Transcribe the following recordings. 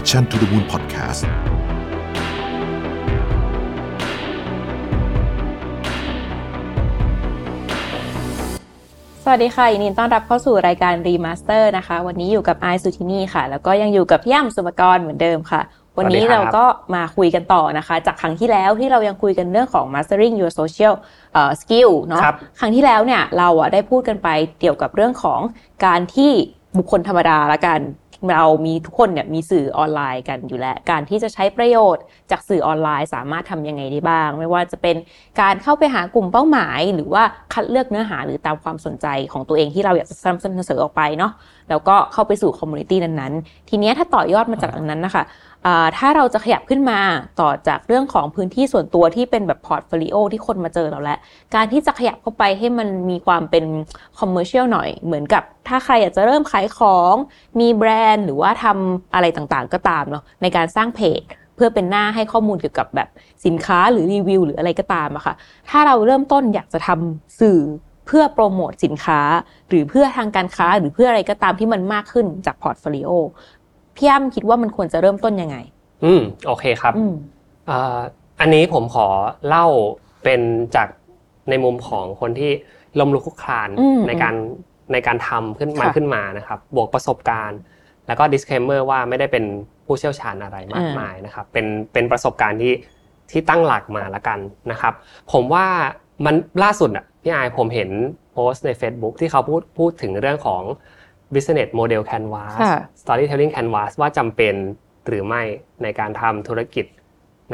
Mission to the Moon Podcast สวัสดีค่ะยินดีต้อนรับเข้าสู่รายการ Remaster นะคะ วันนี้อยู่กับไอซ์สุทินีค่ะ แล้วก็ยังอยู่กับพี่ย่ำสุปกรเหมือนเดิมค่ะ วันนี้เราก็มาคุยกันต่อนะคะ จากครั้งที่แล้วที่เรายังคุยกันเรื่องของ mastering your social uh, skill เนาะครับครั้งที่แล้วเนี่ยเราอะได้พูดกันไปเกี่ยวกับเรื่องของการที่บุคคลธรรมดาละกัน เรามีทุกคนเนี่ยมีสื่อออนไลน์กันอยู่แล้ว การที่จะใช้ประโยชน์จากสื่อออนไลน์ สามารถทำยังไงได้บ้าง ไม่ว่าจะเป็นการเข้าไปหากลุ่มเป้าหมาย หรือว่าคัดเลือกเนื้อหาหรือตามความสนใจของตัวเองที่เราอยากจะนำเสนอออกไปเนาะแล้วก็เข้าไปสู่ community นั้นๆ ทีนี้ถ้าต่อยอดมาจากอันนั้นนะคะ ถ้าเราจะขยับขึ้นมาต่อจากเรื่องของพื้นที่ส่วนตัวที่เป็นแบบ portfolio ที่คนมาเจอเราแล้ว การที่จะขยับเข้าไปให้มันมีความเป็น commercial หน่อยเหมือนกับ ถ้าใครอยากจะเริ่มขายของมีแบรนด์ หรือว่าทำอะไรต่างๆก็ตามเนาะในการสร้างเพจเพื่อเป็นหน้าให้ข้อมูลเกี่ยวกับแบบสินค้าหรือรีวิวหรืออะไรก็ตามอะค่ะ ถ้าเราเริ่มต้นอยากจะทำสื่อเพื่อโปรโมทสินค้า หรือเพื่อทางการค้าหรือเพื่ออะไรก็ตามที่มันมากขึ้นจาก portfolio พี่อ้ำคิดว่ามันควรจะเริ่มต้นยังไง อืมโอเคครับอืมเอ่ออันนี้ผมขอเล่าเป็นจากในมุมของคนที่ล้มลุกคลุกคลานอืมในการในการทำขึ้นมาค่ะขึ้นมานะครับ บวกประสบการณ์ แล้วก็ disclaimer ว่าไม่ได้เป็นผู้เชี่ยวชาญอะไรมากมายนะครับ เป็นเป็นประสบการณ์ที่ที่ตั้งหลักมาละกันนะครับ ผมว่ามันล่าสุดอะพี่อายผมเห็นโพสต์ใน Facebook ที่เขาพูดพูดถึงเรื่องของ business model canvas ค่ะ storytelling canvas ว่าจำเป็นหรือไม่ในการทำธุรกิจ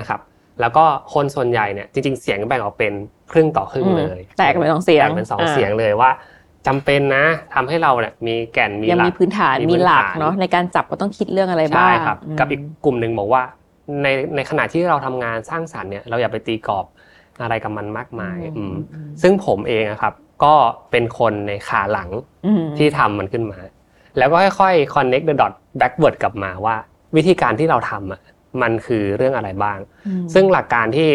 นะครับ แล้วก็คนส่วนใหญ่เนี่ยจริง ๆ เสียงแบ่งออกเป็นครึ่งต่อครึ่งเลยอืมแตกเป็นสองเสียงแตกเป็นสองอ่าเสียงเลยว่าจำเป็นนะทำให้เราเนี่ยมีแก่นมียังหลัมีกพื้นฐานมีมีหลักพื้นฐานเนาะในการจับก็ต้องคิดเรื่องอะไรบ้าใช่งครับอืมกับอีกกลุ่มหนึ่งบอกว่า ในในขณะที่เราทำงานสร้างสรรค์เนี่ยเราอย่าไปตีกรอบอะไรกับมันมากมายอืมซึ่งผมเองอะครับ ก็เป็นคนในขาหลังอืมที่ทำมันขึ้นมา แล้วก็ค่อยๆ connect the dot backward กลับมาว่า วิธีการที่เราทำอะมันคือเรื่องอะไรบ้างอืมซึ่งหลักการที่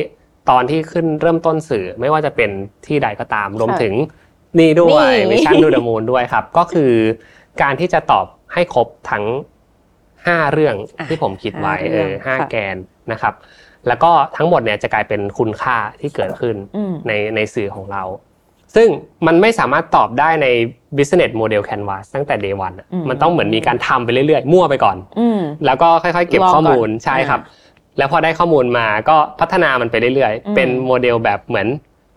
ตอนที่ขึ้นเริ่มต้นสื่อไม่ว่าจะเป็นที่ใดก็ตามรวมถึงนี่ด้วยนี่ Mission to the Moon ด้วยครับ ก็คือการที่จะตอบให้ครบทั้ง5เรื่องอะที่ผมคิดไว้ห้าเอเรื่องอห้าค่ะแกนนะครับ แล้วก็ทั้งหมดเนี่ยจะกลายเป็นคุณค่าที่เกิดขึ้นอืมในในสื่อของเรา ซึ่งมันไม่สามารถตอบได้ใน business model canvas ตั้งแต่ day one อะอืมมันต้องเหมือนมีการทำไปเรื่อยๆ มั่วไปก่อนอืมแล้วก็ค่อยๆ เก็บลองก่อนข้อมูลใช่อ่าครับ แล้วพอได้ข้อมูลมาก็พัฒนามันไปเรื่อยอืมๆเป็นโมเดลแบบเหมือน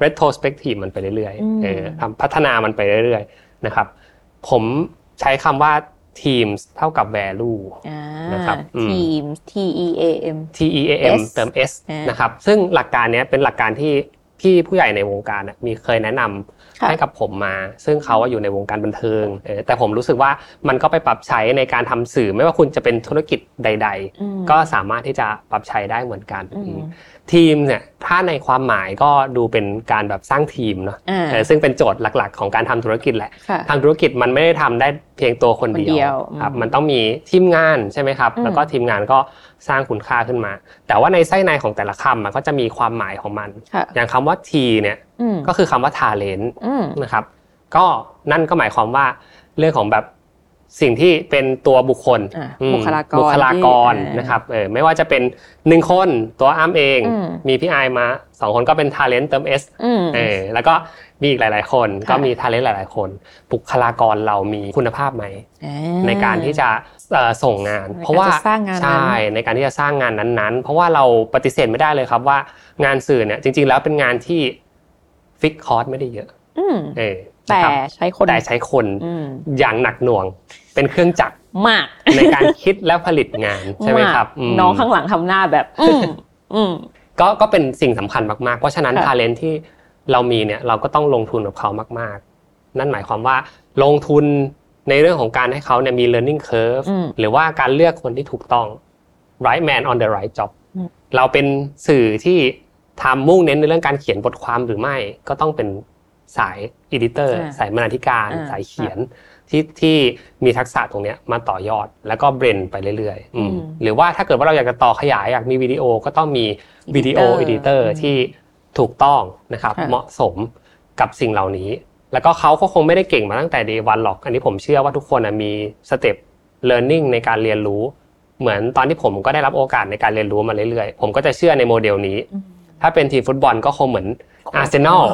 retrospective มันไปเรื่อยอืมๆเออทำพัฒนามันไปเรื่อยๆนะครับ ผมใช้คำว่า teams เท่ากับ value อ่านะครับอืม team T E A M T E A M S เติม S อ่านนะครับ ซึ่งหลักการเนี้ยเป็นหลักการที่ พี่ผู้ใหญ่ในวงการน่ะมีเคยแนะนำค่ะให้กับผมมา ซึ่งเขาอะอยู่ในวงการบันเทิงเออแต่ผมรู้สึกว่ามันก็ไปปรับใช้ในการทำสื่อ ไม่ว่าคุณจะเป็นธุรกิจใดอืมๆก็สามารถที่จะปรับใช้ได้เหมือนกันอืมอืม ทีมเนี่ยถ้าในความหมายก็ดูเป็นการแบบสร้างทีมเนาะอ่าเออซึ่งเป็นโจทย์หลัก ๆ ของการทำธุรกิจแหละค่ะทางธุรกิจมันไม่ได้ทำได้เพียงตัวคนเดีคนเดียยววครับอืมมันต้องมีทีมงานใช่ไหมครับอืมแล้วก็ทีมงานก็สร้างคุณค่าขึ้นมา แต่ว่าในไส้ในของแต่ละคำมันก็จะมีความหมายของมันค่ะอย่างคำว่า T เนี่ยอืมก็คือคำว่า talent อืมนะครับก็นั่นก็หมายความว่าเรื่องของแบบ สิ่งที่เป็นตัวบุคคลอะอืมบุคลากรบุคลากรที่อ่านนะครับเออไม่ว่าจะเป็นหนึ่งคนตัวอ้ำเองอืมมีพี่ไอายมาสองคนก็เป็น talent เติม S อืมเออแล้วก็มีอีกหลาย ๆ คนค่ะก็มีทาเลนต์หลาย ๆ คน บุคลากรเรามีคุณภาพไหมอ่ในการที่จะเอ่อส่งงานในการเพราะว่าจะสร้างงานนั้นใช่ในการที่จะสร้างงานนั้นๆ เพราะว่าเราปฏิเสธไม่ได้เลยครับว่างานสื่อเนี่ยจริง ๆ แล้วเป็นงานที่ fix cost ไม่ได้เยอะอืมเออแต่นะครับใช้คนแต่ใช้คนอืมอย่างหนักหน่วง เป็นเครื่องจักรมาก ในการคิดและผลิตงานใช่ไหมครับากมน้องข้างหลังทำหน้าแบบอืมอืมก็ก็เป็นสิ่งสำคัญมากๆ เพราะฉะนั้นค่ะ talent ที่เรามีเนี่ยเราก็ต้องลงทุนกับเขามาก ๆ นั่นหมายความว่าลงทุนในเรื่องของการให้เขาเนี่ยมี learning curve อืมหรือว่าการเลือกคนที่ถูกต้อง right man on the right job อืมเราเป็นสื่อที่ทำมุ่งเน้นในเรื่องการเขียนบทความหรือไม่ ก็ต้องเป็นสาย editor อ่าสายบรรณาธิการอ่าสายเขียน ที่ที่มีทักษะตรงเนี้ยมาต่อยอดแล้วก็เบรนไปเรื่อยๆอืมอืมหรือว่าถ้าเกิดว่าเราอยากจะต่อขยายอยากมีวิดีโอก็ต้องมีวิดีโอ Editor editor อืมที่ถูกต้องนะครับค่ะเหมาะสมกับสิ่งเหล่านี้ แล้วก็เขาก็คงไม่ได้เก่งมาตั้งแต่ day one หรอก อันนี้ผมเชื่อว่าทุกคนนะมี step learning ในการเรียนรู้ เหมือนตอนที่ผมก็ได้รับโอกาสในการเรียนรู้มาเรื่อยๆ ผมก็จะเชื่อในโมเดลนี้ ถ้าเป็นทีมฟุตบอลก็คงเหมือน อาร์เซนอล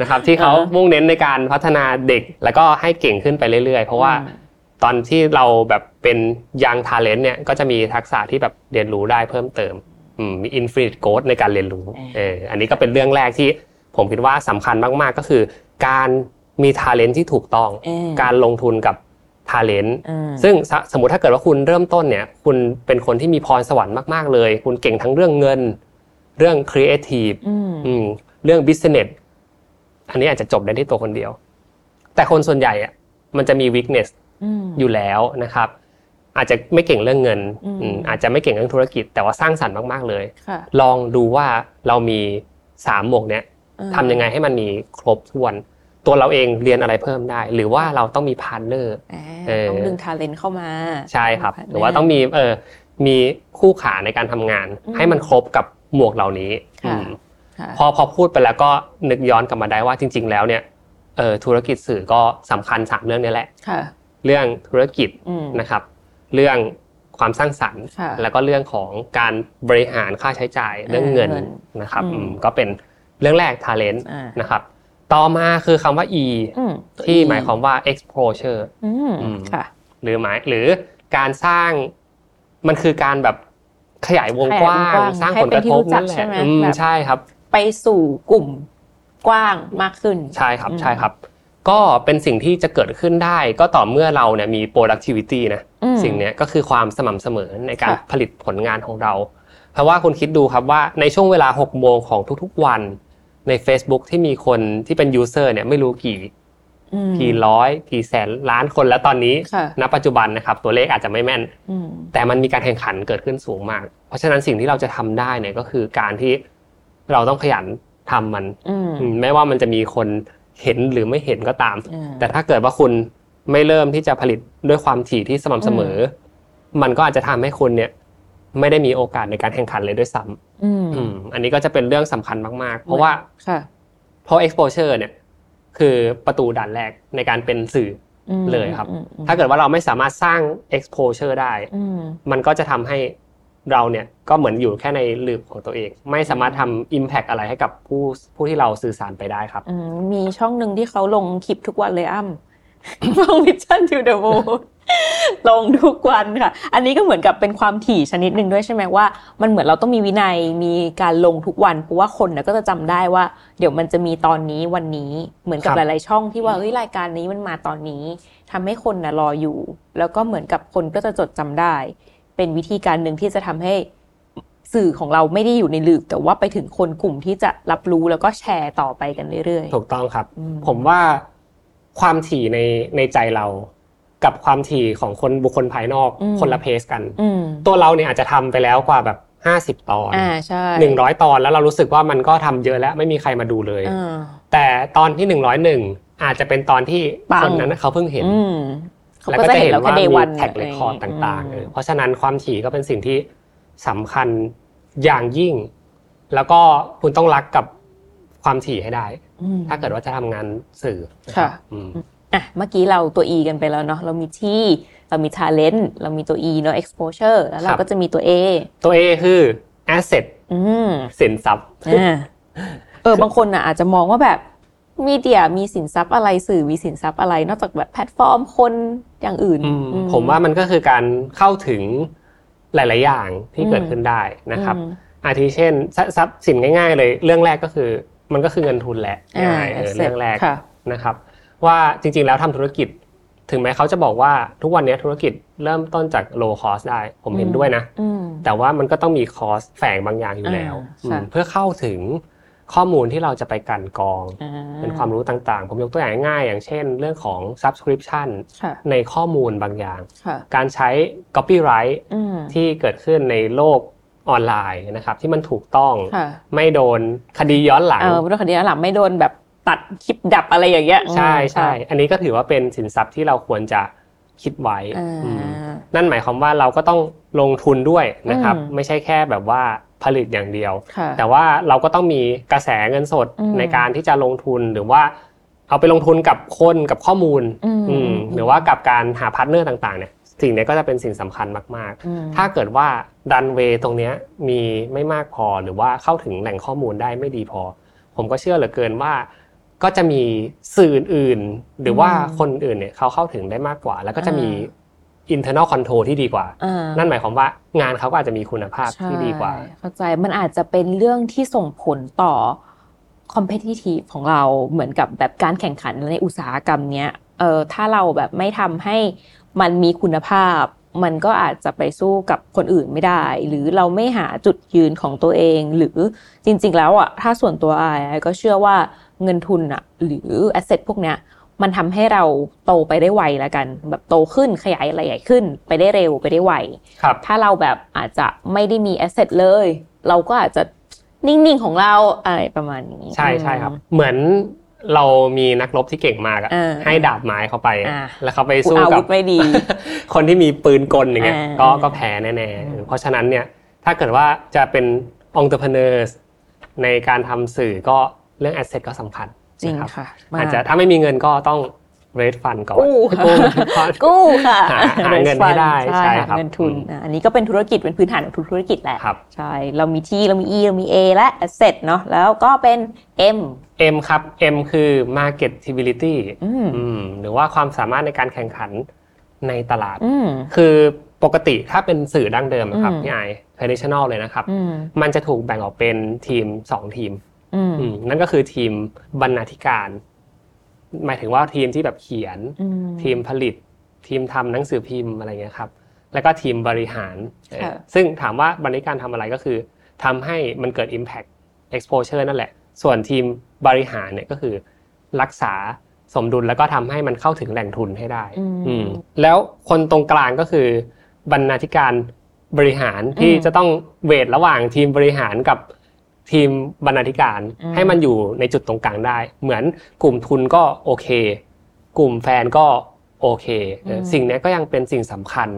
นะครับที่เขามุ่งเน้นในการพัฒนาเด็ก แล้วก็ให้เก่งขึ้นไปเรื่อยๆ เพราะว่าตอนที่เราแบบเป็นyoung talent เนี่ยก็จะมีทักษะที่แบบเรียนรู้ได้เพิ่มเติมมี infinite growth ในการเรียนรู้เอออันนี้ก็เป็นเรื่องแรกที่ผมคิดว่าสำคัญมากๆก็คือ การมี talent ที่ถูกต้อง การลงทุนกับ talent ซึ่งสมมติถ้าเกิดว่าคุณเริ่มต้นเนี่ย คุณเป็นคนที่มีพรสวรรค์มากๆเลย คุณเก่งทั้งเรื่องเงิน เรื่องครีเอทีฟ เรื่อง business อันนี้อาจจะจบได้ที่ตัวคนเดียว แต่คนส่วนใหญ่อะมันจะมี weakness อยู่แล้วนะครับ อาจจะไม่เก่งเรื่องเงินอาจจะไม่เก่งเรื่องธุรกิจ แต่ว่าสร้างสรรค์มาก ๆ เลย ลองดูว่าเรามีสามหมวกเนี้ยทำยังไงให้มันมีครบถ้วน ตัวเราเองเรียนอะไรเพิ่มได้ หรือว่าเราต้องมี partner ต้องดึงทาเลนต์เข้ามาใช่ครับ หรือว่าต้องมีเออมีคู่ขาในการทำงาน ให้มันครบกับหมวกเหล่านี้ พอพอพูดไปแล้วก็นึกย้อนกลับมาได้ว่าจริง ๆ แล้วเนี่ยเออธุรกิจสื่อก็สำคัญสามเรื่องนี้แหละเรื่องธุรกิจนะครับ เรื่องความสร้างสรรค์ แล้วก็เรื่องของการบริหารค่าใช้จ่ายเรื่องเงินนะครับก็เป็นเรื่องแรก talent นะครับ ต่อมาคือคำว่า e ที่หมายความว่า exposure หรือหมายหรือการสร้างมันคือการแบบขยายวงกว้าง สร้างผลกระทบนั่นแหละใช่ครับ ไปสู่กลุ่มกว้างมากขึ้น ใช่ครับใช่ครับ ก็เป็นสิ่งที่จะเกิดขึ้นได้ ก็ต่อเมื่อเราเนี่ยมี productivity นะสิ่งนี้ก็คือความสม่ำเสมอในการผลิตผลงานของเรา เพราะว่าคุณคิดดูครับว่าในช่วงเวลา 6 โมงของทุกๆวันใน Facebook ที่มีคนที่เป็นยูเซอร์เนี่ยไม่รู้กี่กี่ร้อยกี่แสนล้านคนแล้วตอนนี้ณปัจจุบันนะครับ ตัวเลขอาจจะไม่แม่น แต่มันมีการแข่งขันเกิดขึ้นสูงมาก เพราะฉะนั้นสิ่งที่เราจะทำได้เนี่ยก็คือการที่ เราต้องขยันทำมันแม้ว่ามันจะมีคนเห็นหรือไม่เห็นก็ตาม แต่ถ้าเกิดว่าคุณไม่เริ่มที่จะผลิตด้วยความถี่ที่สม่ำเสมอ มันก็อาจจะทำให้คุณเนี่ย ไม่ได้มีโอกาสในการแข่งขันเลยด้วยซ้ำอันนี้ก็จะเป็นเรื่องสำคัญมากๆ เพราะว่าเพราะ exposure เนี่ย คือประตูด่านแรกในการเป็นสื่อเลยครับ ถ้าเกิดว่าเราไม่สามารถสร้าง exposure ได้ มันก็จะทำให้ เราเนี่ยก็เหมือนอยู่แค่ในลืบของตัวเอง ไม่สามารถทำ impact อะไรให้กับผู้ผู้ที่เราสื่อสารไปได้ครับมีช่องหนึ่งที่เขาลงคลิปทุกวันเลยอ้ำฟัง Mission to the Moon ลงทุกวันค่ะ อันนี้ก็เหมือนกับเป็นความถี่ชนิดหนึ่งด้วยใช่ไหมว่า มันเหมือนเราต้องมีวินัยมีการลงทุกวันเพราะว่าคนนะก็จะจำได้ว่า เดี๋ยวมันจะมีตอนนี้วันนี้เหมือนกับหลาย ๆ ช่องที่ว่าเฮ้ยรายการนี้มันมาตอนนี้ทำให้คนนะรออยู่ แล้วก็เหมือนกับคนก็จะจดจำได้ เป็นวิธีการหนึ่งที่จะทำให้สื่อของเราไม่ได้อยู่ในลืบแต่ว่าไปถึงคนกลุ่มที่จะรับรู้แล้วก็แชร์ต่อไปกันเรื่อยๆ ถูกต้องครับ ผมว่าความถี่ในในใจเรากับความถี่ของคนบุคคลภายนอกคนละเพสกันตัวเราเนี่ยอาจจะทำไปแล้วกว่าแบบห้าสิบตอนหนึ่งร้อยตอนแล้วเรารู้สึกว่ามันก็ทำเยอะแล้วไม่มีใครมาดูเลยแต่ตอนที่หนึ่งร้อยหนึ่งอาจจะเป็นตอนที่คนนั้นเขาเพิ่งเห็น แล้วก็จะเห็นว่ามีแท็กเรคคอร์ดต่างๆเพราะฉะนั้นความถี่ก็เป็นสิ่งที่สำคัญอย่างยิ่ง แล้วก็คุณต้องรักกับความถี่ให้ได้ ถ้าเกิดว่าจะทำงานสื่อค่ะอะเมื่อกี้เราตัว E กันไปแล้วเนาะเรามีที่เรามี talent เรามีตัว E เนาะ exposure แล้วเราก็จะมีตัว A ตัว A คือ asset สินทรัพย์เออบางคนอะอาจจะมองว่าแบบ มีเดียมีสินทรัพย์อะไรสื่อมีสินทรัพย์อะไร นอกจากแบบแพลตฟอร์มคนอย่างอื่น ผมว่ามันก็คือการเข้าถึงหลาย ๆ อย่างที่เกิดขึ้นได้นะครับอาทิเช่นทรัพย์สินง่าย ๆ เลยเรื่องแรกก็คือมันก็คือเงินทุนแหละง่ายเรื่องแรกนะครับ ว่าจริง ๆ แล้วทำธุรกิจ ถึงแม้เขาจะบอกว่าทุกวันนี้ธุรกิจเริ่มต้นจาก low cost ได้ ผมเห็นด้วยนะแต่ว่ามันก็ต้องมีคอสแฝงบางอย่างอยู่แล้ว เพื่อเข้าถึง ข้อมูลที่เราจะไปกันกอง เป็นความรู้ต่างๆ ผมยกตัวอย่างง่ายอย่างเช่น เรื่องของ subscription ในข้อมูลบางอย่าง การใช้ copyright ที่เกิดขึ้นในโลกออนไลน์นะครับที่มันถูกต้องไม่โดนคดีย้อนหลังไม่โดนคดีย้อนหลังไม่โดนแบบตัดคลิปดับอะไรอย่างเงี้ยใช่ใช่อันนี้ก็ถือว่าเป็นสินทรัพย์ที่เราควรจะคิดไว้นั่นหมายความว่าเราก็ต้องลงทุนด้วยนะครับ ไม่ใช่แค่แบบว่า ผลิตอย่างเดียว แต่ว่าเราก็ต้องมีกระแสเงินสดในการที่จะลงทุนหรือว่าเอาไปลงทุนกับคนกับข้อมูลอืหรือว่ากับการหา partner ต่างๆเนี่ยสิ่งนี้ก็จะเป็นสิ่งสำคัญมากอืมๆถ้าเกิดว่าดันเวย์ตรงเนี้ยมีไม่มากพอหรือว่าเข้าถึงแหล่งข้อมูลได้ไม่ดีพอ ผมก็เชื่อเหลือเกินว่า ก็จะมีสื่ออื่นๆหรือว่าคนอื่นเนี่ยเขาเข้าถึงได้มากกว่า แล้วก็จะมี internal control ที่ดีกว่าอ่า นั่นหมายความว่างานเขาก็อาจจะมีคุณภาพที่ดีกว่าใช่เข้าใจมันอาจจะเป็นเรื่องที่ส่งผลต่อ competitive ของเราเหมือนกับแบบการแข่งขันในอุตสาหกรรมเนี้ยเออถ้าเราแบบไม่ทำให้มันมีคุณภาพ มันก็อาจจะไปสู้กับคนอื่นไม่ได้ หรือเราไม่หาจุดยืนของตัวเอง หรือจริง ๆ แล้วอะถ้าส่วนตัวไอ้ก็เชื่อว่าเงินทุนอะ หรือ asset พวกเนี้ย มันทำให้เราโตไปได้ไวแล้วกัน แบบโตขึ้นขยายอะไรใหญ่ขึ้น ไปได้เร็วไปได้ไวครับถ้าเราแบบอาจจะไม่ได้มีแอสเซทเลย เราก็อาจจะนิ่งๆของเราอะไรประมาณนี้ ใช่ใช่ครับ เหมือนเรามีนักรบที่เก่งมากอะเออให้ดาบไม้เขาไปอะอ่าแล้วเขาไปพูดสู้อากัวุบธไม่ดี คนที่มีปืนกลอย่างเงี้ยอ่าก็ก็แพ้แน่ๆเพราะฉะนั้นเนี่ยถ้าเกิดว่าจะเป็น entrepreneur ในการทำสื่อก็เรื่อง asset ก็สำคัญ จริงนรับค่ะมากอาจจะถ้าไม่มีเงินก็ต้อง raise fund ก่อนกู้ค่ะกู้ก่อนกู้ค่ะหาหาเงินให้ได้ใช่ใช่หาครับเงินทุนอืมอะอันนี้ก็เป็นธุรกิจเป็นพื้นฐานของทุกธุรกิจแหละครับใช่เรามี T เรามี E เรามี A และ asset เนาะแล้วก็เป็น M M ครับ M คือ marketability อืมอืมหรือว่าความสามารถในการแข่งขันในตลาดอืมคือปกติถ้าเป็นสื่อดั้งเดิมอะครับอืมพี่ไอ traditional เลยนะครับอืมมันจะถูกแบ่งออกเป็นทีม 2 ทีมอืมอืม นั่นก็คือทีมบรรณาธิการ หมายถึงว่าทีมที่แบบเขียนอืมทีมผลิต ทีมทำหนังสือพิมพ์อะไรเงี้ยครับ แล้วก็ทีมบริหารเออค่ะซึ่งถามว่าบรรณาธิการทำอะไรก็คือทำให้มันเกิด Impact Exposure นั่นแหละ ส่วนทีมบริหารเนี่ยก็คือรักษาสมดุลแล้วก็ทำให้มันเข้าถึงแหล่งทุนให้ได้ อืมอืมแล้วคนตรงกลางก็คือบรรณาธิการบริหารที่อืมจะต้องเวทระหว่างทีมบริหารกับ ทีมบรรณาธิการอืมให้มันอยู่ในจุดตรงกลางได้ เหมือนกลุ่มทุนก็โอเค กลุ่มแฟนก็โอเคเออสิ่งเนี้ยก็ยังเป็นสิ่งสำคัญ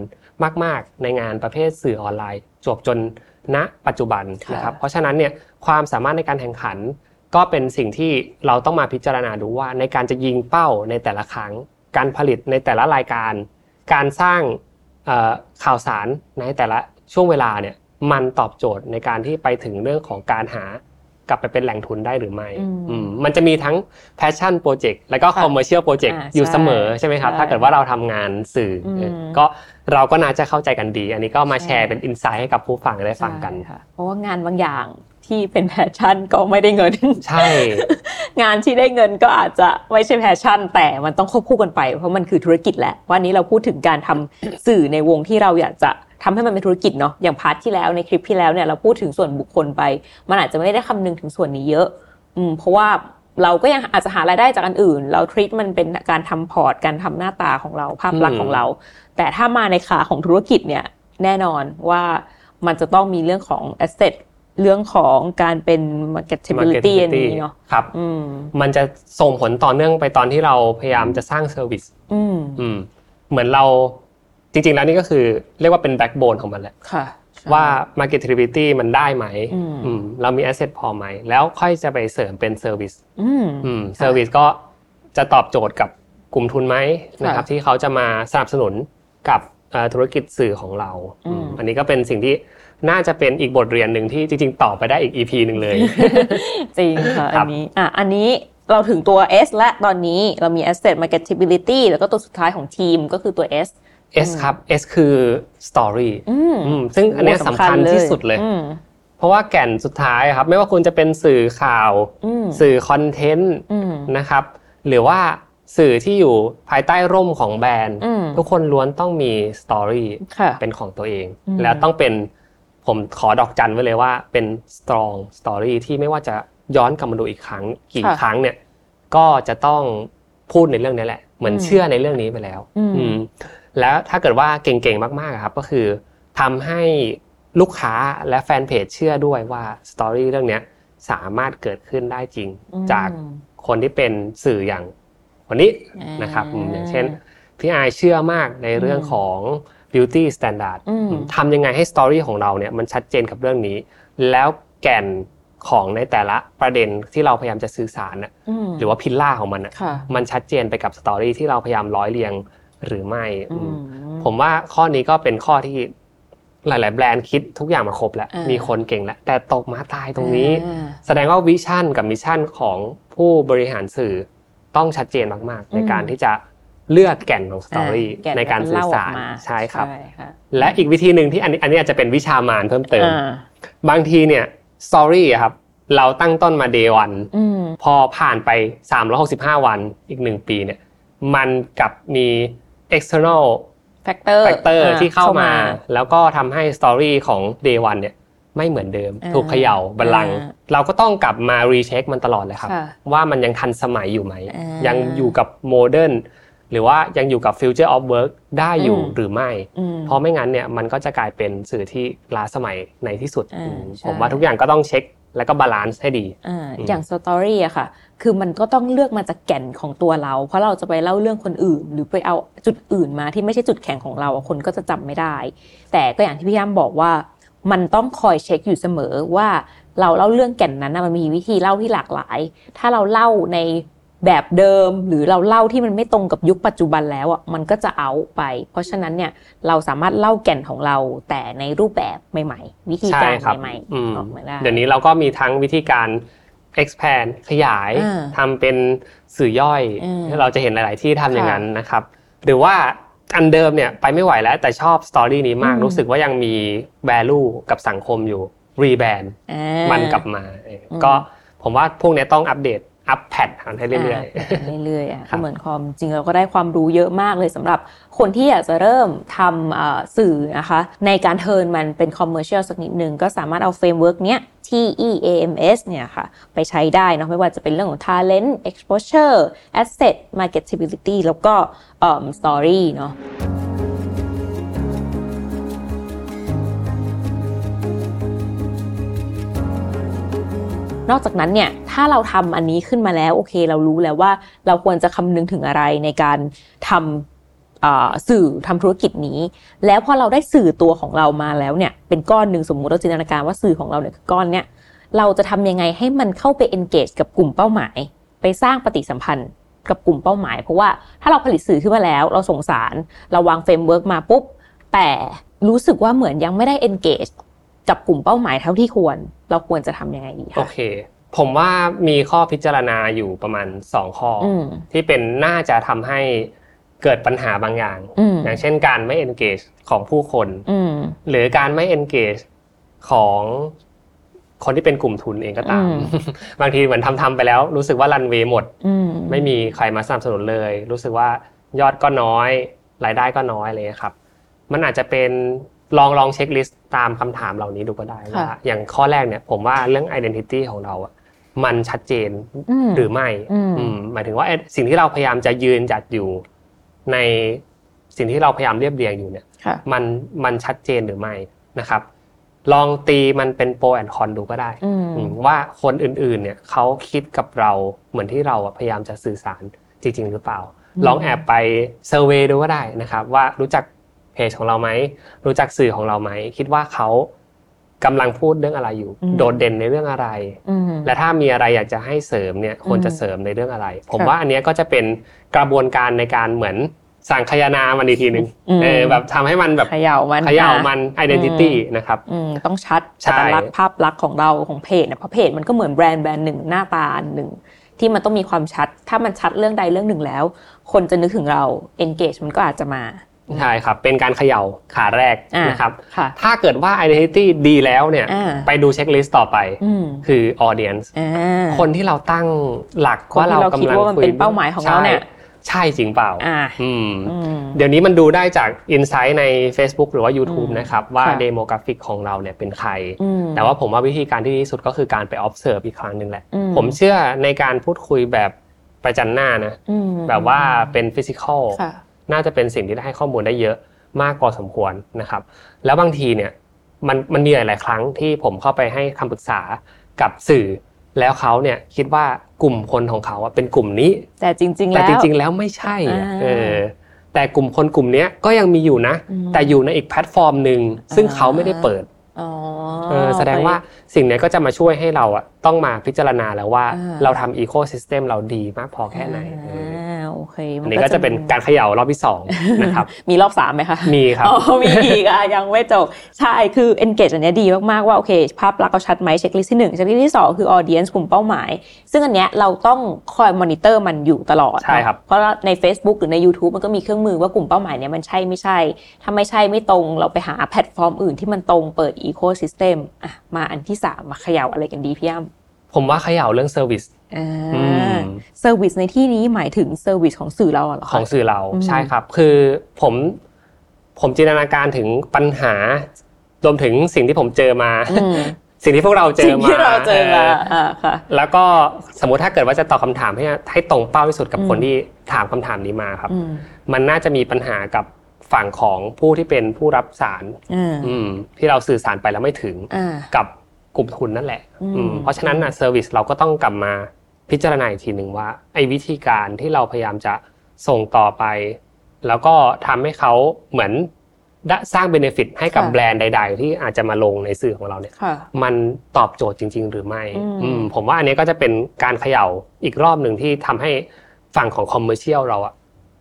มาก ๆ ในงานประเภทสื่อออนไลน์ จบจนณปัจจุบันนะครับเพราะฉะนั้นเนี่ยความสามารถในการแข่งขัน ก็เป็นสิ่งที่เราต้องมาพิจารณาดูว่า ในการจะยิงเป้าในแต่ละครั้ง การผลิตในแต่ละรายการ การสร้างเอ่อข่าวสารในแต่ละช่วงเวลาเนี่ย มันตอบโจทย์ในการที่ไปถึงเรื่องของการหากลับไปเป็นแหล่งทุนได้หรือไม่อืมอืมมันจะมีทั้ง passion project แล้วก็ค่ะ commercial project อ่าอยู่ใช่เสมอใช่ไหมครับใช่ถ้าเกิดว่าเราทำงานสื่ออมเออก็เราก็น่าจะเข้าใจกันดี อันนี้ก็มาแชร์เป็น insight ให้กับผู้ฟังได้ฟังกันใช่ค่ะเพราะว่างานบางอย่างที่เป็น passion ก็ไม่ได้เงิน ใช่ งานที่ได้เงินก็อาจจะไม่ใช่ passion แต่มันต้องควบคู่กันไป เพราะมันคือธุรกิจแหละ วันนี้เราพูดถึงการทำสื่อในวงที่เราอยากจะ ทำให้มันเป็นธุรกิจเนาะอย่าง part ที่แล้วในคลิปที่แล้วเนี่ยเราพูดถึงส่วนบุคคลไป มันอาจจะไม่ได้คำนึงถึงส่วนนี้เยอะ อืมเพราะว่าเราก็ยังอาจจะหารายได้จากอันอื่น เรา treat มันเป็นการทำ port การทำหน้าตาของเราภาพลักษณ์ของเรา แต่ถ้ามาในขาของธุรกิจเนี่ยแน่นอนว่ามันจะต้องมีเรื่องของ asset เรื่องของการเป็น marketability อันนี้เนาะครับอืมมันจะส่งผลต่อเนื่องไปตอนที่เราพยายามจะสร้าง service อืมอืมเหมือนเรา จริงๆแล้วนี่ก็คือเรียกว่าเป็น backbone ของมันแหละค่ะใช่ว่า marketability มันได้ไหมอืมอืมเรามี asset พอไหม แล้วค่อยจะไปเสริมเป็น service อืมอืมค่ะ service ก็จะตอบโจทย์กับกลุ่มทุนไหมนะครับค่ะที่เขาจะมาสนับสนุนกับเอ่อธุรกิจสื่อของเราอืมอืมอันนี้ก็เป็นสิ่งที่น่าจะเป็นอีกบทเรียนหนึ่งที่จริง ๆ ต่อไปได้อีก EP หนึ่งเลย จริงค่ะครัอับนนี้อะอันนี้เราถึงตัว S และตอนนี้เรามี asset marketability แล้วก็ตัวสุดท้ายของทีมก็คือตัว S S ครับ S คือ story อืมอืมซึ่งอันเนี้ยสำคัญที่สุดเลยอืมเพราะว่าแก่นสุดท้ายครับ ไม่ว่าคุณจะเป็นสื่อข่าวอืมสื่อ content อืมนะครับ หรือว่าสื่อที่อยู่ภายใต้ร่มของแบรนด์อืมทุกคนล้วนต้องมี story ค่ะเป็นของตัวเองอืมแล้วต้องเป็นผมขอดอกจันไว้เลยว่าเป็น strong story ที่ไม่ว่าจะย้อนกลับมาดูอีกครั้งกี่ครั้งเนี่ย ก็จะต้องพูดในเรื่องนี้แหละ เหมือนเชื่อในเรื่องนี้ไปแล้ว อืมอืม แล้วถ้าเกิดว่าเก่งๆมากๆอะครับก็คือทำให้ลูกค้าและแฟนเพจเชื่อด้วยว่าสตอรี่เรื่องเนี้ยสามารถเกิดขึ้นได้จริงอืมจากคนที่เป็นสื่ออย่างคนนี้อ่านนะครับอืมอย่างเช่นพี่ไอายเชื่อมากในเรื่องของ beauty standard อืมทำยังไงให้สตอรี่ของเราเนี่ยมันชัดเจนกับเรื่องนี้ แล้วแก่นของในแต่ละประเด็นที่เราพยายามจะสื่อสารน่ะอืมหรือว่าพิลล่าของมันน่ะค่ะมันชัดเจนไปกับสตอรี่ที่เราพยายามร้อยเรียง หรือไม่ผมว่าข้อนี้ก็เป็นข้อที่หลาย ๆ แบรนด์คิดทุกอย่างมาครบแล้ว มีคนเก่งแล้ว แต่ตกมาตายตรงนี้ แสดงว่า vision กับ mission ของผู้บริหารสื่อต้องชัดเจนมาก ๆ ในการที่จะเลือกแก่นของ story ในการสื่อสารใช่ครับ และอีกวิธีหนึ่งที่อันนี้อันนี้อาจจะเป็นวิชามานเพิ่มเติม บางทีเนี่ย story ครับ เราตั้งต้นมา day one พอผ่านไป 365 วันอีกหนึ่งปีเนี่ย มันกับมี external factor factor ที่เข้ามา แล้วก็ทำให้ story ของ day one เนี่ยไม่เหมือนเดิม ถูกเขย่าบัลลังก์ เราก็ต้องกลับมา recheck มันตลอดเลยครับ ว่ามันยังทันสมัยอยู่ไหม ยังอยู่กับ modern หรือว่ายังอยู่กับ future of work ได้อยู่หรือไม่ เพราะไม่งั้นเนี่ยมันก็จะกลายเป็นสื่อที่ล้าสมัยในที่สุด ผมว่าทุกอย่างก็ต้องเช็ค แล้วก็ balance ให้ดีอย่าง story อะค่ะ คือมันก็ต้องเลือกมาจากแก่นของตัวเรา เพราะเราจะไปเล่าเรื่องคนอื่น หรือไปเอาจุดอื่นมาที่ไม่ใช่จุดแข็งของเราคนก็จะจำไม่ได้ แต่ก็อย่างที่พี่ย่มบอกว่า มันต้องคอยเช็คอยู่เสมอว่าเราเล่าเรื่องแก่นนั้นมันมีวิธีเล่าที่หลากหลาย ถ้าเราเล่าใน แบบเดิมหรือเราเล่าที่มันไม่ตรงกับยุคปัจจุบันแล้วอะมันก็จะเอาท์ไป เพราะฉะนั้นเนี่ยเราสามารถเล่าแก่นของเราแต่ในรูปแบบใหม่ ๆ วิธีการใหม่ๆออกมาได้เดี๋ยวนี้เราก็มีทั้งวิธีการ expand ขยายทำเป็นสื่อย่อย เราจะเห็นหลาย ๆ ที่ทำอย่างนั้นนะครับ หรือว่าอันเดิมเนี่ยไปไม่ไหวแล้วแต่ชอบ story นี้มากรู้สึกว่ายังมี value กับสังคมอยู่ rebrand มันกลับมา ก็ผมว่าพวกนี้ต้องอัปเดต อัปเดตให้เรื่อยๆเรื่อยๆอะเหมือนความจริงเราก็ได้ความรู้เยอะมากเลยสำหรับคนที่อยากจะเริ่มทำสื่อนะคะ ในการ turn มันเป็น commercial สักนิดหนึ่งก็สามารถเอา framework เนี้ย TEAMS เนี่ยค่ะ ไปใช้ได้นะไม่ว่าจะเป็นเรื่องของ talent exposure asset marketability แล้วก็ story เนาะ นอกจากนั้นเนี่ยถ้าเราทำอันนี้ขึ้นมาแล้วโอเค เรารู้แล้วว่าเราควรจะคำนึงถึงอะไรในการทำสื่อทำธุรกิจนี้ แล้วพอเราได้สื่อตัวของเรามาแล้วเนี่ยเป็นก้อนหนึ่งสมมุติเราจินตนาการว่าสื่อของเราเนี่ยคือก้อนเนี่ยเราจะทำยังไงให้มันเข้าไป engage กับกลุ่มเป้าหมาย ไปสร้างปฏิสัมพันธ์กับกลุ่มเป้าหมาย เพราะว่าถ้าเราผลิตสื่อขึ้นมาแล้ว เราส่งสาร เราวาง framework มาปุ๊บ แต่รู้สึกว่าเหมือนยังไม่ได้ engage กับกลุ่มเป้าหมายเท่าที่ควร เราควรจะทำยังไงดีคะโอเค ผมว่ามีข้อพิจารณาอยู่ประมาณสองข้อที่เป็นน่าจะทำให้เกิดปัญหาบางอย่าง อย่างเช่นการไม่ engage ของผู้คนหรือการไม่ engage ของคนที่เป็นกลุ่มทุนเองก็ตาม บางทีเหมือนทำทำไปแล้ว รู้สึกว่ารันเวย์หมดไม่มีใครมาสนับสนุนเลย รู้สึกว่ายอดก็น้อย รายได้ก็น้อยเลยครับ มันอาจจะเป็น ลองลองเช็คลิสต์ตามคำถามเหล่านี้ดูก็ได้ว่าอย่างข้อแรกเนี่ยผมว่าเรื่อง identity ของเราอะมันชัดเจนหรือไม่หมายถึงว่าสิ่งที่เราพยายามจะยืนจัดอยู่ในสิ่งที่เราพยายามเรียบเรียงอยู่เนี่ยมันมันชัดเจนหรือไม่นะครับ ลองตีมันเป็นโปรแอนคอนดูก็ได้ว่าคนอื่นๆ เนี่ยเขาคิดกับเราเหมือนที่เราพยายามจะสื่อสารจริง ๆ หรือเปล่า ลองแอบไป survey ดูก็ได้นะครับ ว่ารู้จัก เพจของเราไหมรู้จักสื่อของเราไหมคิดว่าเขากำลังพูดเรื่องอะไรอยู่ โดดเด่นในเรื่องอะไร และถ้ามีอะไรอยากจะให้เสริมเนี่ยควรจะเสริมในเรื่องอะไร ผมว่าอันนี้ก็จะเป็นกระบวนการในการเหมือนสังคายนามันอีกทีหนึ่งเออแบบทำให้มันแบบเขย่ามันเขย่ามัน identity นะครับต้องชัดอัตลักษณ์ภาพลักษณ์ของเราของเพจเนี่ยเพราะเพจมันก็เหมือนแบรนด์แบรนด์หนึ่งหน้าตาหนึ่งที่มันต้องมีความชัด ถ้ามันชัดเรื่องใดเรื่องหนึ่งแล้ว คนจะนึกถึงเรา engage มันก็อาจจะมา ใช่ครับ เป็นการเขย่าขาแรกนะครับ ถ้าเกิดว่า identity ดีแล้วเนี่ย ไปดู checklist ต่อไป คือ audience คนที่เราตั้งหลักว่าเรากำลังคุยเป็นเป้าหมายของเราเนี่ยใช่จริงเปล่า เดี๋ยวนี้มันดูได้จาก Insight ใน Facebook หรือว่า YouTube นะครับ ว่า demographic ของเราเนี่ยเป็นใคร แต่ว่าผมว่าวิธีการที่ดีที่สุดก็คือการไป observe อีกครั้งหนึ่งแหละ ผมเชื่อในการพูดคุยแบบประจันหน้านะ แบบว่าเป็นฟิสิกอล น่าจะเป็นสิ่งที่ได้ให้ข้อมูลได้เยอะมากพอสมควรนะครับ แล้วบางทีเนี่ยมันมันมีหลาย ๆ ครั้งที่ผมเข้าไปให้คำปรึกษากับสื่อ แล้วเขาเนี่ยคิดว่ากลุ่มคนของเขาเป็นกลุ่มนี้ แต่จริง ๆ แล้วแต่จริง ๆ แล้วไม่ใช่เออแต่กลุ่มคนกลุ่มนี้ก็ยังมีอยู่นะ แต่อยู่ในอีกแพลตฟอร์มหนึ่งซึ่งเขาไม่ได้เปิดแสดงว่าสิ่งนี้ก็จะมาช่วยให้เราอะต้องมาพิจารณาแล้วว่าเราทำ ecosystem เราดีมากพอแค่ไหน โอเคอันนี้ก็จะเป็นการเขย่ารอบที่สองนะครับมีรอบสามไหมคะมีครับอ๋อมีอีกอะยังไม่จบใช่คือ engage อันเนี้ยดีมากๆว่าโอเค ภาพลักษณ์เราชัดไหม checklist ที่หนึ่ง checklist ที่สองคือ audience กลุ่มเป้าหมาย ซึ่งอันเนี้ยเราต้องคอยมอนิเตอร์มันอยู่ตลอดใช่ครับเพราะใน Facebook หรือใน YouTube มันก็มีเครื่องมือว่ากลุ่มเป้าหมายเนี้ยมันใช่ไม่ใช่ ถ้าไม่ใช่ไม่ตรงเราไปหาแพลตฟอร์มอื่นที่มันตรงเปิด ecosystem อะมาอันที่สามมาเขย่าอะไรกันดีพี่อ้ำผมว่าเขย่าเรื่อง service อ่อืาม service ในที่นี้หมายถึง service ของสื่อเราเหรอคะของสื่อเราอืมใช่ครับ คือผมผมจินตนาการถึงปัญหารวมถึงสิ่งที่ผมเจอมาอืมสิ่งที่พวกเราเจอมาสิ่งที่เราเจอมาเอออ่าค่ะแล้วก็สมมุติถ้าเกิดว่าจะตอบคำถามให้ให้ตรงเป้าที่สุดกับอืมคนที่ถามคำถามนี้มาครับอืมมันน่าจะมีปัญหากับฝั่งของผู้ที่เป็นผู้รับสารอ่าอืมที่เราสื่อสารไปแล้วไม่ถึงอ่ากับกลุ่มทุนนั่นแหละอืมอืมเพราะฉะนั้นนะเซอร์วิสเราก็ต้องกลับมา พิจารณาอีกทีหนึ่งว่าไอ้วิธีการที่เราพยายามจะส่งต่อไป แล้วก็ทำให้เขาเหมือนได้สร้างเบเนฟิตให้กับค่ะแบรนด์ใด ๆ ที่อาจจะมาลงในสื่อของเราเนี่ยค่ะมันตอบโจทย์จริง ๆ หรือไม่อืมอืมผมว่าอันนี้ก็จะเป็นการเขย่าอีกรอบหนึ่งที่ทำให้ฝั่งของ commercial เราอะ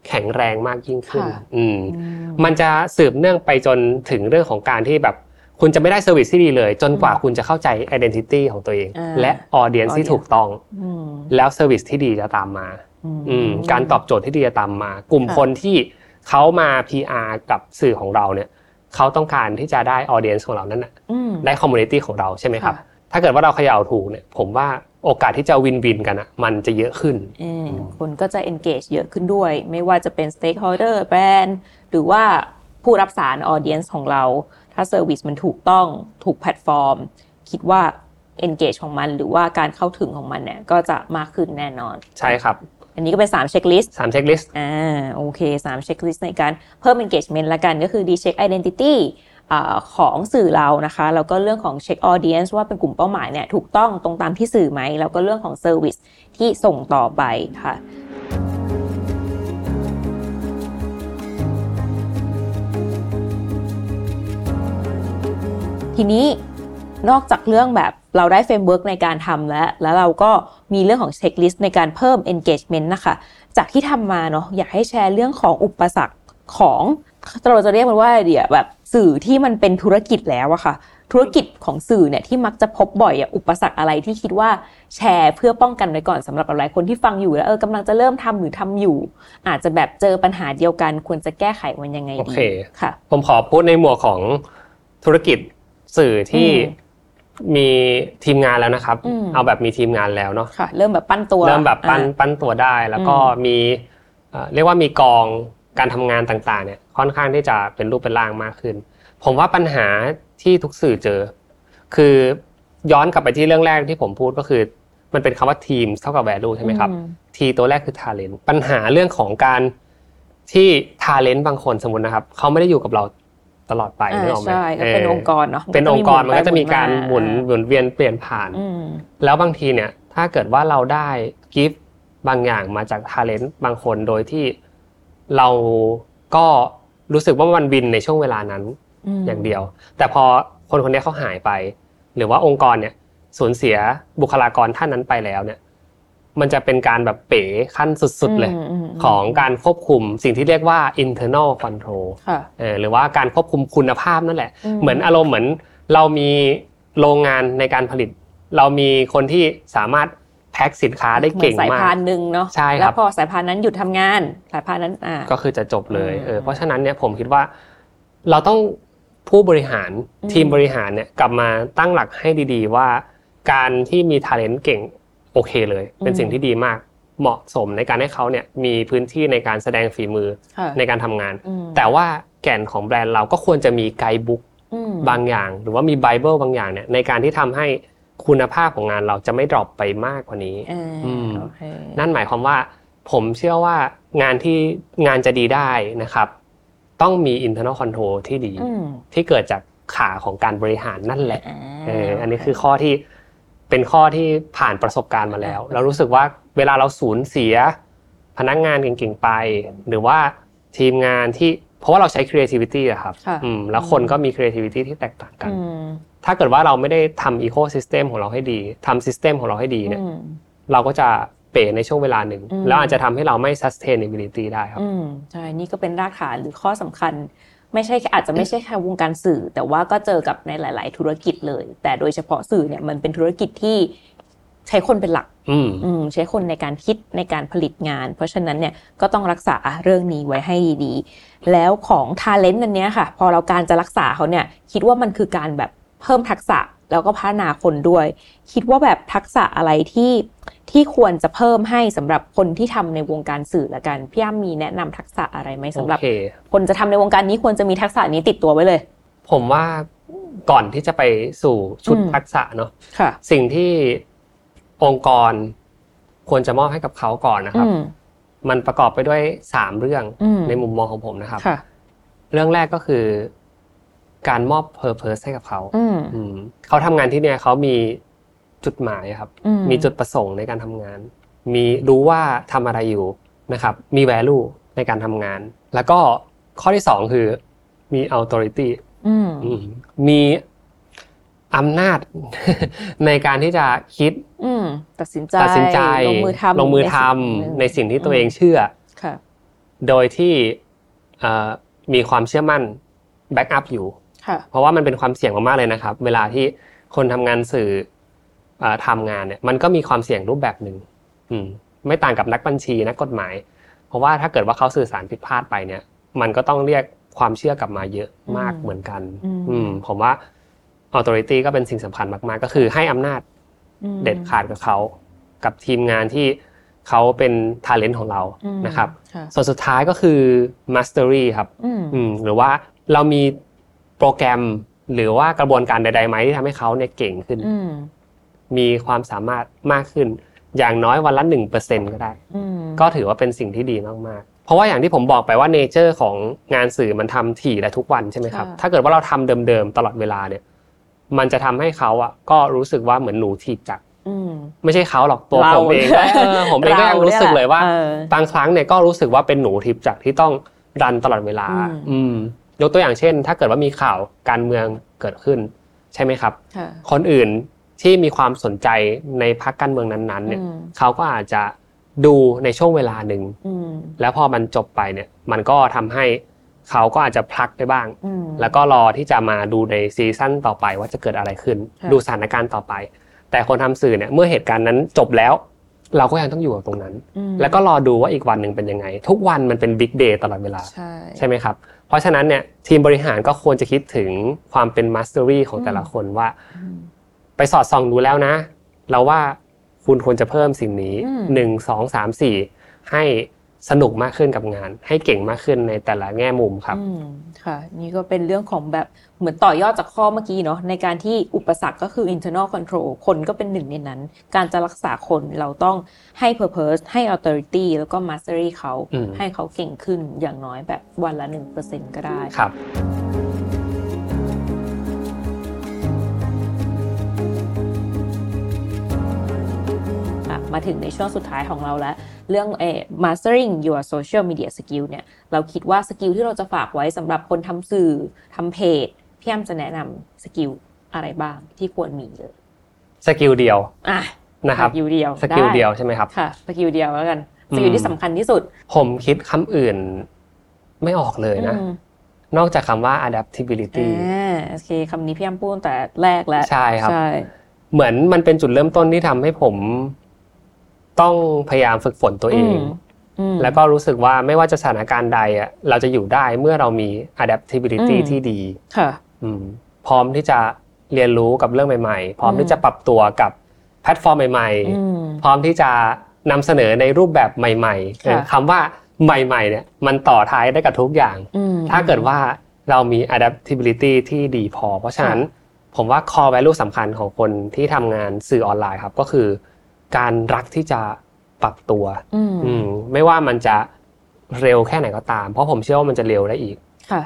แข็งแรงมากยิ่งขึ้น อืมอืมมันจะสืบเนื่องไปจนถึงเรื่องของการที่แบบ คุณจะไม่ได้ service ที่ดีเลย จนกว่าคุณจะเข้าใจ identity ของตัวเองอ่าและ audience ที่ audience ถูกต้องอืมแล้ว service ที่ดีจะตามมาอืมการตอบโจทย์ที่ดีจะตามมา กลุ่มค่ะคนที่เขามา PR กับสื่อของเราเนี่ยเขาต้องการที่จะได้ audience ของเรานั้นนะอืมได้ community ของเราใช่ไหมครับค่ะถ้าเกิดว่าเราเขย่าถูกเนี่ยผมว่าโอกาสที่จะ win-win กันอะมันจะเยอะขึ้นอืมคนก็จะ engage เยอะขึ้นด้วย ไม่ว่าจะเป็น stakeholder แบรนด์หรือว่าผู้รับสาร audience ของเรา ถ้า service มันถูกต้องถูกแพลตฟอร์ม คิดว่า engage ของมันหรือว่าการเข้าถึงของมันเนี่ยก็จะมากขึ้นแน่นอน ใช่ครับ อันนี้ก็เป็น3 checklist สาม checklist อ่าโอเค3 checklist ในการเพิ่ม engagement ละกันก็คือดีเช็ค identity อาของสื่อเรานะคะแล้วก็เรื่องของ check audience ว่าเป็นกลุ่มเป้าหมายเนี่ยถูกต้องตรงตามที่สื่อไหมแล้วก็เรื่องของ service ที่ส่งต่อไปค่ะ ทีนี้นอกจากเรื่องแบบเราได้ framework ในการทำแล้ว แล้วเราก็มีเรื่องของเช็คลิสต์ในการเพิ่ม engagement นะคะ จากที่ทำมาเนาะอยากให้แชร์เรื่องของอุปสรรคของเราจะเรียกมันว่าเดี๋ยวแบบสื่อที่มันเป็นธุรกิจแล้วอะค่ะ ธุรกิจของสื่อเนี่ยที่มักจะพบบ่อยอะอุปสรรคอะไรที่คิดว่าแชร์เพื่อป้องกันไว้ก่อนสำหรับหลายคนที่ฟังอยู่แล้วเออกำลังจะเริ่มทำหรือทำอยู่ อาจจะแบบเจอปัญหาเดียวกันควรจะแก้ไขมันยังไงโอดีเคค่ะ ผมขอพูดในหมวดของธุรกิจ สื่อที่อืมมีทีมงานแล้วนะครับอืมเอาแบบมีทีมงานแล้วเนาะค่ะเริ่มแบบปั้นตัว เริ่มแบบปั้นอ่าปั้นตัวได้ แล้วก็อืมมีเอ่อเรียกว่ามีกองการทำงานต่างๆ เนี่ยค่อนข้างที่จะเป็นรูปเป็นร่างมากขึ้น ผมว่าปัญหาที่ทุกสื่อเจอ คือย้อนกลับไปที่เรื่องแรกที่ผมพูดก็คือ มันเป็นคำว่าทีมเท่ากับ value ใช่ไหมครับอืมทีตัวแรกคือ talent ปัญหาเรื่องของการที่ talent บางคนสมมตินะครับเขาไม่ได้อยู่กับเรา ตลอดไปอ่านึกออกไหมใช่ก็เป็นเองค์กรเนาะเป็นองค์กรมันก็จะมีการหมุนอ่หมุนเวียนเปลี่ยนผ่านอืมแล้วบางทีเนี่ยถ้าเกิดว่าเราได้กิฟต์บางอย่างมาจาก talent บางคนโดยที่เราก็รู้สึกว่ามันวินในช่วงเวลานั้นมอย่างเดียว แต่พอคนคนนี้เขาหายไป หรือว่าองค์กรเนี่ยสูญเสียบุคลากรท่านนั้นไปแล้วเนี่ย มันจะเป็นการแบบเป๋ขั้นสุดๆเลยมมมของการควบคุมสิ่งที่เรียกว่า internal control ค่ะเออหรือว่าการควบคุมคุณภาพนั่นแหละอืมเหมือนอารมณ์เหมือนเรามีโรงงานในการผลิต เรามีคนที่สามารถแพ็คสินค้าได้เก่งหมือนสายมากพานหนึ่งเนาะใช่ครับแล้วพอสายพานนั้นหยุดทำงาน สายพานนั้นอ่าก็คือจะจบเลยอืมเออเพราะฉะนั้นเนี่ยผมคิดว่า เราต้องผู้บริหารอืมทีมบริหารเนี่ยกลับมาตั้งหลักให้ดี ๆ ว่า การที่มี talent เก่ง โอเคเลย เป็นสิ่งที่ดีมากเหมาะสมในการให้เขาเนี่ยมีพื้นที่ในการแสดงฝีมือค่ะในการทำงานอืมแต่ว่าแก่นของแบรนด์เราก็ควรจะมีไกด์บุ๊กอืมบางอย่าง หรือว่ามีไบเบิลบางอย่างเนี่ยในการที่ทำให้คุณภาพของงานเราจะไม่ดรอปไปมากกว่านี้อ่าอืมโอเคนั่นหมายความว่าผมเชื่อว่างานที่งานจะดีได้นะครับ ต้องมี internal control ที่ดีอืมที่เกิดจากขาของการบริหารนั่นแหละอ่าเอออันนี้คือข้อที่ เป็นข้อที่ผ่านประสบการณ์มาแล้ว เรารู้สึกว่าเวลาเราสูญเสีย พนักงานเก่งๆไป หรือว่าทีมงานที่เพราะว่าเราใช้ creativity อะครับค่ะอืมแล้วคนก็มี creativity ที่แตกต่างกันอืมถ้าเกิดว่าเราไม่ได้ทำ ecosystem ของเราให้ดีทำ system ของเราให้ดีเนี่ยอืมเราก็จะเป๋ในช่วงเวลาหนึ่งอืมแล้วอาจจะทำให้เราไม่ sustainability ได้ครับอืมใช่ นี่ก็เป็นรากฐานหรือข้อสำคัญ ไม่ใช่แค่อาจจะไม่ใช่แค่วงการสื่อ แต่ว่าก็เจอกับในหลาย ๆ ธุรกิจเลย แต่โดยเฉพาะสื่อเนี่ยมันเป็นธุรกิจที่ใช้คนเป็นหลักอืมอืมใช้คนในการคิดในการผลิตงาน เพราะฉะนั้นเนี่ยก็ต้องรักษาเรื่องนี้ไว้ให้ดีๆ แล้วของทาเลนต์อันเนี้ยค่ะ พอเราการจะรักษาเขาเนี่ยคิดว่ามันคือการแบบเพิ่มทักษะ แล้วก็พัฒนาคนด้วย คิดว่าแบบทักษะอะไรที่ที่ควรจะเพิ่มให้สำหรับคนที่ทำในวงการสื่อละกันพี่อ้ำมีแนะนำทักษะอะไรไหมสำหรับโอเคคนจะทำในวงการนี้ควรจะมีทักษะนี้ติดตัวไว้เลย ผมว่าก่อนที่จะไปสู่ชุดอืมทักษะเนาะค่ะสิ่งที่องค์กรควรจะมอบให้กับเขาก่อนนะครับอืมมันประกอบไปด้วยสามเรื่องอืมในมุมมองของผมนะครับค่ะเรื่องแรกก็คือ การมอบ purpose ให้กับเขาอืมอืมเขาทำงานที่เนี่ยเขามีจุดหมายครับอืมมีจุดประสงค์ในการทำงาน มีรู้ว่าทำอะไรอยู่นะครับ มี value ในการทำงาน แล้วก็ข้อที่สองคือมี authority อืมอืมมีอำนาจในการที่จะคิดอืมตัดสินใจตัดสินใจลงมือทำลงมือทำในในสิ่สิ่งงหนึ่ที่ตัวเองเชื่อค่ะโดยที่เอ่อมีความเชื่อมั่น backup อยู่ค่ะ เพราะว่ามันเป็นความเสี่ยงมากๆเลยนะครับ เวลาที่คนทำงานสื่อเอ่อทำงานเนี่ย มันก็มีความเสี่ยงรูปแบบหนึ่งอืมไม่ต่างกับนักบัญชีนักกฎหมาย เพราะว่าถ้าเกิดว่าเขาสื่อสารผิดพลาดไปเนี่ย มันก็ต้องเรียกความเชื่อกลับมาเยอะมากอืมเหมือนกัน อืมอืมผมว่า authority ก็เป็นสิ่งสำคัญมาก ๆ ก็คือให้อำนาจอืมเด็ดขาดกับเขากับทีมงานที่เขาเป็น talent ของเราอืมนะครับค่ะส่วนสุดท้ายก็คือ mastery ครับอืมอืมหรือว่าเรามี โปรแกรมหรือว่ากระบวนการใดๆไหมที่ทำให้เขาเนี่ยเก่งขึ้นอืมมีความสามารถมากขึ้น อย่างน้อยวันละหนึ่งเปอร์เซ็นก็ได้อืมก็ถือว่าเป็นสิ่งที่ดีมากๆ เพราะว่าอย่างที่ผมบอกไปว่าเนเจอร์ของงานสื่อมันทำถี่และทุกวันใช่ไหมครับ ถ้าเกิดว่าเราทำเดิมๆตลอดเวลาเนี่ย มันจะทำให้เขาอะก็รู้สึกว่าเหมือนหนูถีบจักรอืมไม่ใช่เขาหรอกตัวเราผมเองก็เออผมเองก็ยังรู้สึกเลยว่าออบางครั้งเนี่ยก็รู้สึกว่าเป็นหนูทิพย์จากที่ต้องรันตลอดเวลา อืมอืม ยกตัวอย่างเช่น ถ้าเกิดว่ามีข่าวการเมืองเกิดขึ้น ใช่ไหมครับค่ะคนอื่นที่มีความสนใจในพรรคการเมืองนั้นๆเนี่ยอืมเขาก็อาจจะดูในช่วงเวลาหนึ่งอืมแล้วพอมันจบไปเนี่ย มันก็ทำให้เขาก็อาจจะพลักได้บ้างอืมแล้วก็รอที่จะมาดูในซีซั่นต่อไปว่าจะเกิดอะไรขึ้นค่ะดูสถานการณ์ต่อไป แต่คนทำสื่อเนี่ยเมื่อเหตุการณ์นั้นจบแล้ว เราก็ยังต้องอยู่กับตรงนั้นอืมแล้วก็รอดูว่าอีกวันหนึ่งเป็นยังไง ทุกวันมันเป็น big day ตลอดเวลาใช่ใช่ไหมครับ เพราะฉะนั้นเนี่ยทีมบริหารก็ควรจะคิดถึงความเป็น mastery ของแต่ละคนว่าอืมไปสอดส่องดูแล้วนะ เราว่าคุณควรจะเพิ่มสิ่งนี้อืมหนึ่งสองสามสี่ให้ สนุกมากขึ้นกับงาน ให้เก่งมากขึ้นในแต่ละแง่มุมครับอืมค่ะ นี่ก็เป็นเรื่องของแบบเหมือนต่อยอดจากข้อเมื่อกี้เนาะในการที่อุปสรรคก็คือ internal control คนก็เป็นหนึ่งในนั้น การจะรักษาคนเราต้องให้ purpose ให้ authority แล้วก็ mastery เขาอืมให้เขาเก่งขึ้นอย่างน้อยแบบวันละ 1%ก็ได้ครับอะมาถึงในช่วงสุดท้ายของเราแล้ว เรื่องเออ mastering your social media skill เนี่ย เราคิดว่า skill ที่เราจะฝากไว้สำหรับคนทำสื่อทำเพจพี่อ้ำจะแนะนำ skill อะไรบ้างที่ควรมีเลย skill เดียวอะนะครับ skill เดียว skill เดียวใช่ไหมครับค่ะ skill เดียวแล้วกัน skill ที่สำคัญที่สุด ผมคิดคำอื่นไม่ออกเลยนะอืมนอกจากคำว่า adaptability อ่าโอเคคำนี้พี่อ้ำพูดตั้งแต่แรกแล้ว ใช่ครับใช่เหมือนมันเป็นจุดเริ่มต้นที่ทำให้ผม ต้องพยายามฝึกฝนตัวเองอืมแล้วก็รู้สึกว่าไม่ว่าจะสถานการณ์ใดอะเราจะอยู่ได้เมื่อเรามี adaptability อืมที่ดีค่ะอืมพร้อมที่จะเรียนรู้กับเรื่องใหม่ๆ พร้อมอืมที่จะปรับตัวกับแพลตฟอร์มใหม่อืมๆพร้อมที่จะนำเสนอในรูปแบบใหม่ๆค่ะคำว่าใหม่ๆเนี่ยมันต่อท้ายได้กับทุกอย่างอืมถ้าเกิดว่าเรามี adaptability ที่ดีพอ เพราะฉะนั้นผมว่า core value สำคัญของคนที่ทำงานสื่อออนไลน์ครับก็คือ การรักที่จะปรับตัวอืมอืมไม่ว่ามันจะเร็วแค่ไหนก็ตาม เพราะผมเชื่อว่ามันจะเร็วได้อีกค่ะ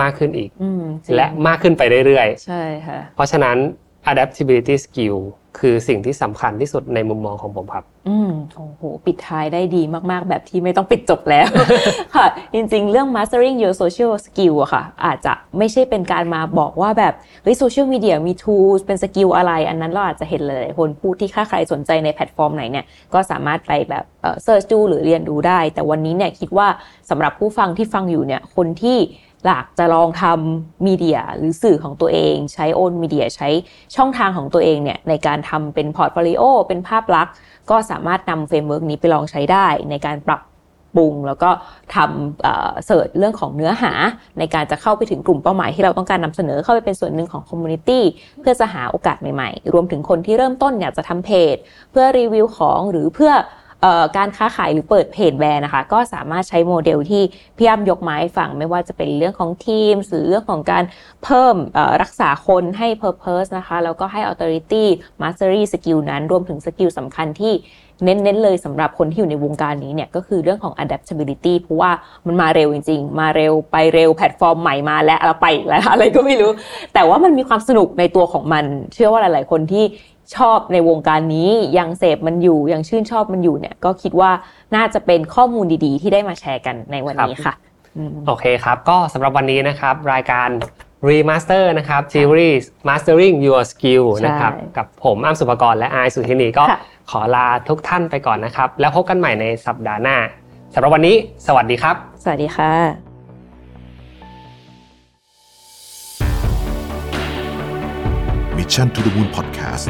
มากขึ้นอีกอืมจริงและมากขึ้นไปเรื่อยใช่ค่ะๆเพราะฉะนั้น adaptability skill คือสิ่งที่สำคัญที่สุดในมุมมองของผมครับ อืมโอ้โห ปิดท้ายได้ดีมากๆ แบบที่ไม่ต้องปิดจบแล้ว ค่ะ จริงๆ เรื่อง mastering your social skill อะค่ะ อาจจะไม่ใช่เป็นการมาบอกว่าแบบ เฮ้ย social media มี tools เป็น skill อะไร อันนั้นเราอาจจะเห็นหลายๆคนพูดที่ถ้าใครสนใจในแพลตฟอร์มไหนเนี่ย ก็สามารถไปแบบเอ่อ search ดูหรือเรียนดูได้ แต่วันนี้เนี่ยคิดว่าสำหรับผู้ฟังที่ฟังอยู่เนี่ย คนที่ อยากจะลองทำ media หรือสื่อของตัวเอง ใช้ owned media ใช้ช่องทางของตัวเองเนี่ยในการทำเป็น portfolio เป็นภาพลักษณ์ ก็สามารถนำ framework นี้ไปลองใช้ได้ในการปรับปรุง แล้วก็ทำ search เรื่องของเนื้อหา ในการจะเข้าไปถึงกลุ่มเป้าหมายที่เราต้องการนำเสนอเข้าไปเป็นส่วนหนึ่งของ community เพื่อจะหาโอกาสใหม่ๆ รวมถึงคนที่เริ่มต้นอยากจะทำเพจ เพื่อรีวิวของหรือเพื่อ การค้าขายหรือเปิดเพจแบรนด์นะคะ ก็สามารถใช้โมเดลที่พี่อ้ำยกมาให้ฟังไม่ว่าจะเป็นเรื่องของทีมหรือเรื่องของการเพิ่มรักษาคนให้ Purpose นะคะ แล้วก็ให้ Authority Mastery Skill นั้นรวมถึง skill สำคัญที่เน้นๆเลยสำหรับคนที่อยู่ในวงการนี้เนี่ย ก็คือเรื่องของ adaptability เพราะว่ามันมาเร็วจริง ๆ มาเร็วไปเร็วแพลตฟอร์มใหม่มาแล้วเราไปแล้วอะไรก็ไม่รู้ แต่ว่ามันมีความสนุกในตัวของมัน เชื่อว่าหลาย ๆ คนที่ ชอบในวงการนี้ยังเสพมันอยู่ยังชื่นชอบมันอยู่เนี่ย ก็คิดว่าน่าจะเป็นข้อมูลดีๆ ที่ได้มาแชร์กันในวันนี้ค่ะอืมโอเคครับ ก็สำหรับวันนี้นะครับ รายการ Remaster นะครับ Series Mastering Your Skill ใช่นะครับกับผมอ้ำสุภกรและอายสุธินีก็ค่ะขอลาทุกท่านไปก่อนนะครับ แล้วพบกันใหม่ในสัปดาห์หน้าสำหรับวันนี้ สวัสดีครับ สวัสดีค่ะ Mission to the Moon Podcast